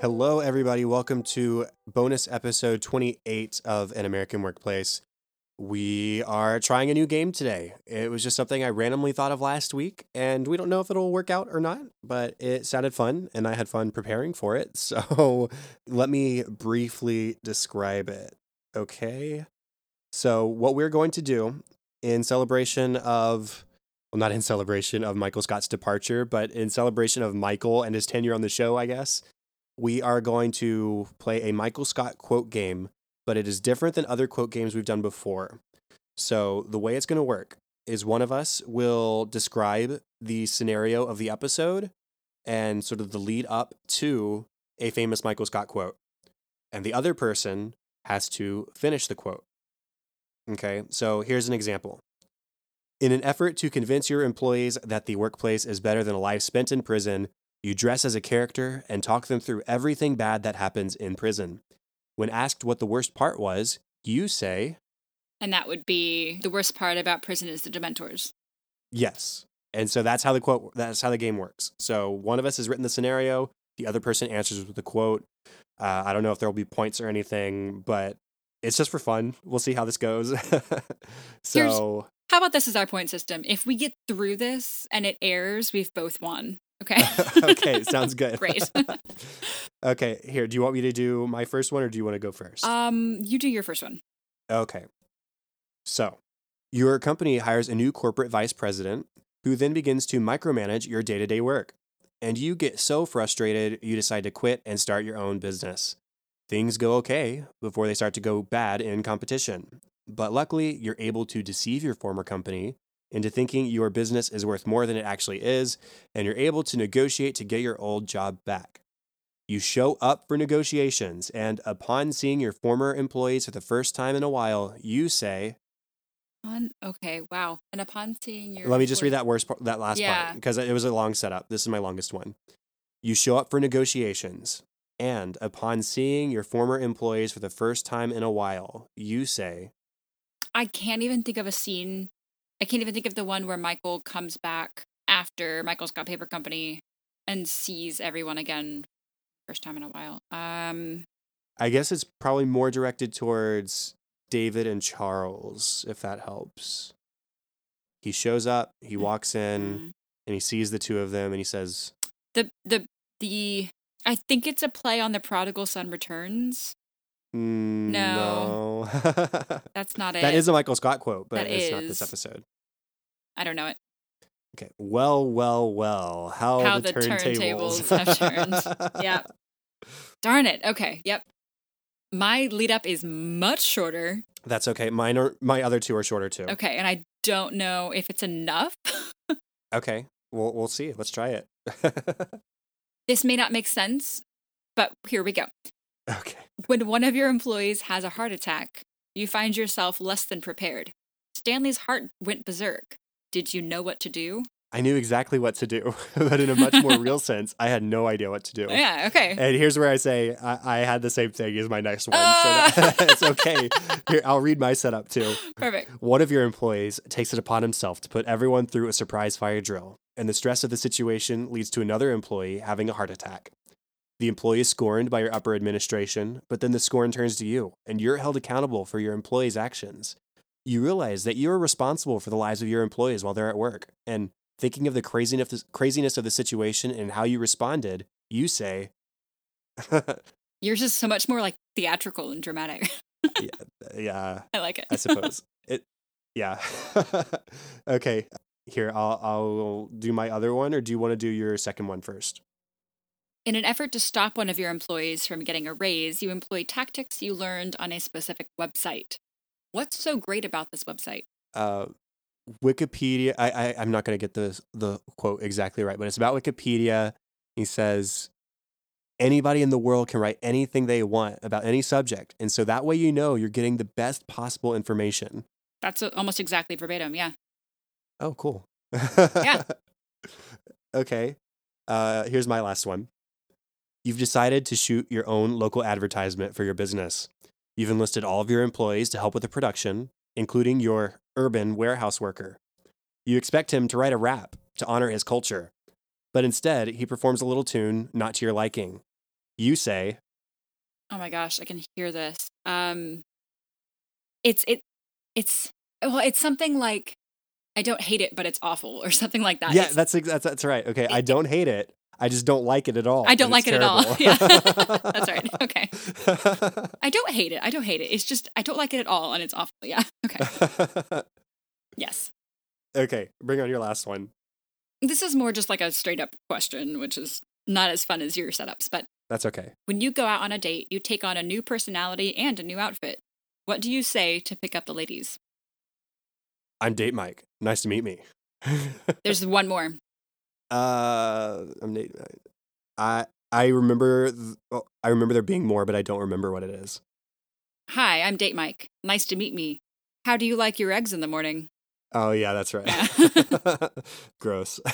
Hello, everybody. Welcome to bonus episode 28 of An American Workplace. We are trying a new game today. It was just something I randomly thought of last week, and we don't know if it'll work out or not, but it sounded fun, and I had fun preparing for it. So let me briefly describe it. Okay. So, what we're going to do in celebration of, well, not in celebration of Michael Scott's departure, but in celebration of Michael and his tenure on the show, I guess, we are going to play a Michael Scott quote game, but it is different than other quote games we've done before. So, the way it's going to work is one of us will describe the scenario of the episode and sort of the lead up to a famous Michael Scott quote. And the other person has to finish the quote. Okay, so here's an example. In an effort to convince your employees that the workplace is better than a life spent in prison, you dress as a character and talk them through everything bad that happens in prison. When asked what the worst part was, you say, And that would be the worst part about prison is the Dementors. Yes. And so that's how the quote that's how the game works. So one of us has written the scenario, the other person answers with the quote. Uh, I don't know if there will be points or anything, but it's just for fun. We'll see how this goes. so How about this as our point system? If we get through this and it airs, we've both won. Okay. okay, sounds good. Great. okay, here, do you want me to do my first one or do you want to go first? um, you do your first one. Okay. So, your company hires a new corporate vice president who then begins to micromanage your day to day work. And you get so frustrated, you decide to quit and start your own business. Things go okay before they start to go bad in competition. But luckily, you're able to deceive your former company into thinking your business is worth more than it actually is, and you're able to negotiate to get your old job back. You show up for negotiations, and upon seeing your former employees for the first time in a while, you say, okay, wow. And upon seeing your Let me just read that worst part, that last Yeah. part because it was a long setup. This is my longest one. You show up for negotiations, and upon seeing your former employees for the first time in a while, you say, I can't even think of a scene. I can't even think of the one where Michael comes back after Michael Scott Paper Company and sees everyone again first time in a while. Um I guess it's probably more directed towards David and Charles, if that helps. He shows up, he walks in, mm. and he sees the two of them, and he says, the the the I think it's a play on the prodigal son returns. mm, No. "No." That's not it. that is a Michael Scott quote, but That it's not this episode. I don't know it. Okay. Well, well, well. How, How the, the turntables. turntables have turned. Yep. Darn it. Okay. Yep. My lead up is much shorter. That's okay. Mine are my other two are shorter too. Okay, and I don't know if it's enough. Okay. We'll we'll see. Let's try it. this may not make sense, but here we go. okay. When one of your employees has a heart attack, you find yourself less than prepared. Stanley's heart went berserk. Did you know what to do? I knew exactly what to do, but in a much more real sense, I had no idea what to do. Yeah, okay. And here's where I say I, I had the same thing as my next one, Ah! so that, it's okay. Here, I'll read my setup too. Perfect. One of your employees takes it upon himself to put everyone through a surprise fire drill, and the stress of the situation leads to another employee having a heart attack. The employee is scorned by your upper administration, but then the scorn turns to you, and you're held accountable for your employee's actions. You realize that you are responsible for the lives of your employees while they're at work, and thinking of the craziness, craziness of the situation and how you responded, you say, Yours is so much more like theatrical and dramatic. "Yeah, I like it. I suppose it. Yeah. okay. Here, I'll I'll do my other one, or do you want to do your second one first? In an effort to stop one of your employees from getting a raise, you employ tactics you learned on a specific website. What's so great about this website? Uh, Wikipedia. I, I I'm not gonna get the the quote exactly right, but it's about Wikipedia. He says anybody in the world can write anything they want about any subject, and so that way you know you're getting the best possible information. That's almost exactly verbatim. Yeah. Oh, cool. Yeah. okay. Uh, here's my last one. You've decided to shoot your own local advertisement for your business. You've enlisted all of your employees to help with the production, including your urban warehouse worker. You expect him to write a rap to honor his culture, but instead he performs a little tune not to your liking. You say, Oh my gosh, I can hear this. Um, it's it, it's well, it's something like I don't hate it, but it's awful, or something like that. yeah, It's- that's, that's that's right. Okay, I don't hate it. I just don't like it at all. I don't like it at all. Yeah. That's right. Okay. I don't hate it. I don't hate it. It's just I don't like it at all, and it's awful. Yeah. Okay. Yes. okay, bring on your last one. This is more just like a straight up question, which is not as fun as your setups. But That's okay. when you go out on a date, you take on a new personality and a new outfit. What do you say to pick up the ladies? I'm Date Mike. Nice to meet me. There's one more. Uh, I'm Nate. I I remember th- oh, I remember there being more, but I don't remember what it is. Hi, I'm Date Mike. Nice to meet me. How do you like your eggs in the morning? Oh yeah, that's right. Yeah. Gross.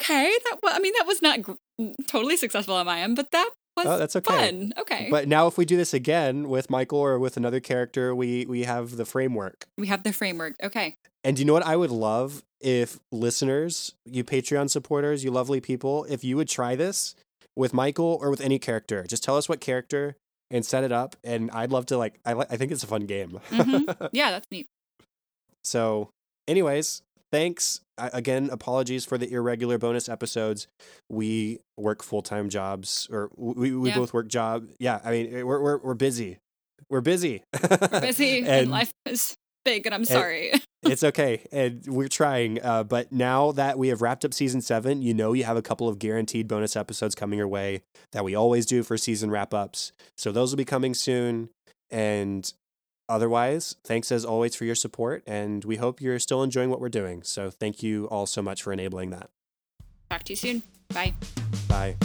Okay, that wa- I mean that was not gr- totally successful on my end, but that was oh, that's okay. fun. Okay, But now, if we do this again with Michael or with another character, we we have the framework. we have the framework. Okay, And you know what I would love if listeners, you Patreon supporters, you lovely people, if you would try this with Michael or with any character. Just tell us what character and set it up, and I'd love to like. I li- I think it's a fun game. Mhm. yeah, that's neat. so, anyways, thanks again. Apologies for the irregular bonus episodes. We work full time jobs, or we we Yeah. both work job. Yeah, I mean we're we're we're busy. We're busy. We're busy and, and life is big, and I'm sorry. it's okay and we're trying uh, but now that we have wrapped up season seven you know you have a couple of guaranteed bonus episodes coming your way that we always do for season wrap ups so those will be coming soon and otherwise thanks as always for your support and we hope you're still enjoying what we're doing so thank you all so much for enabling that Talk to you soon. Bye. bye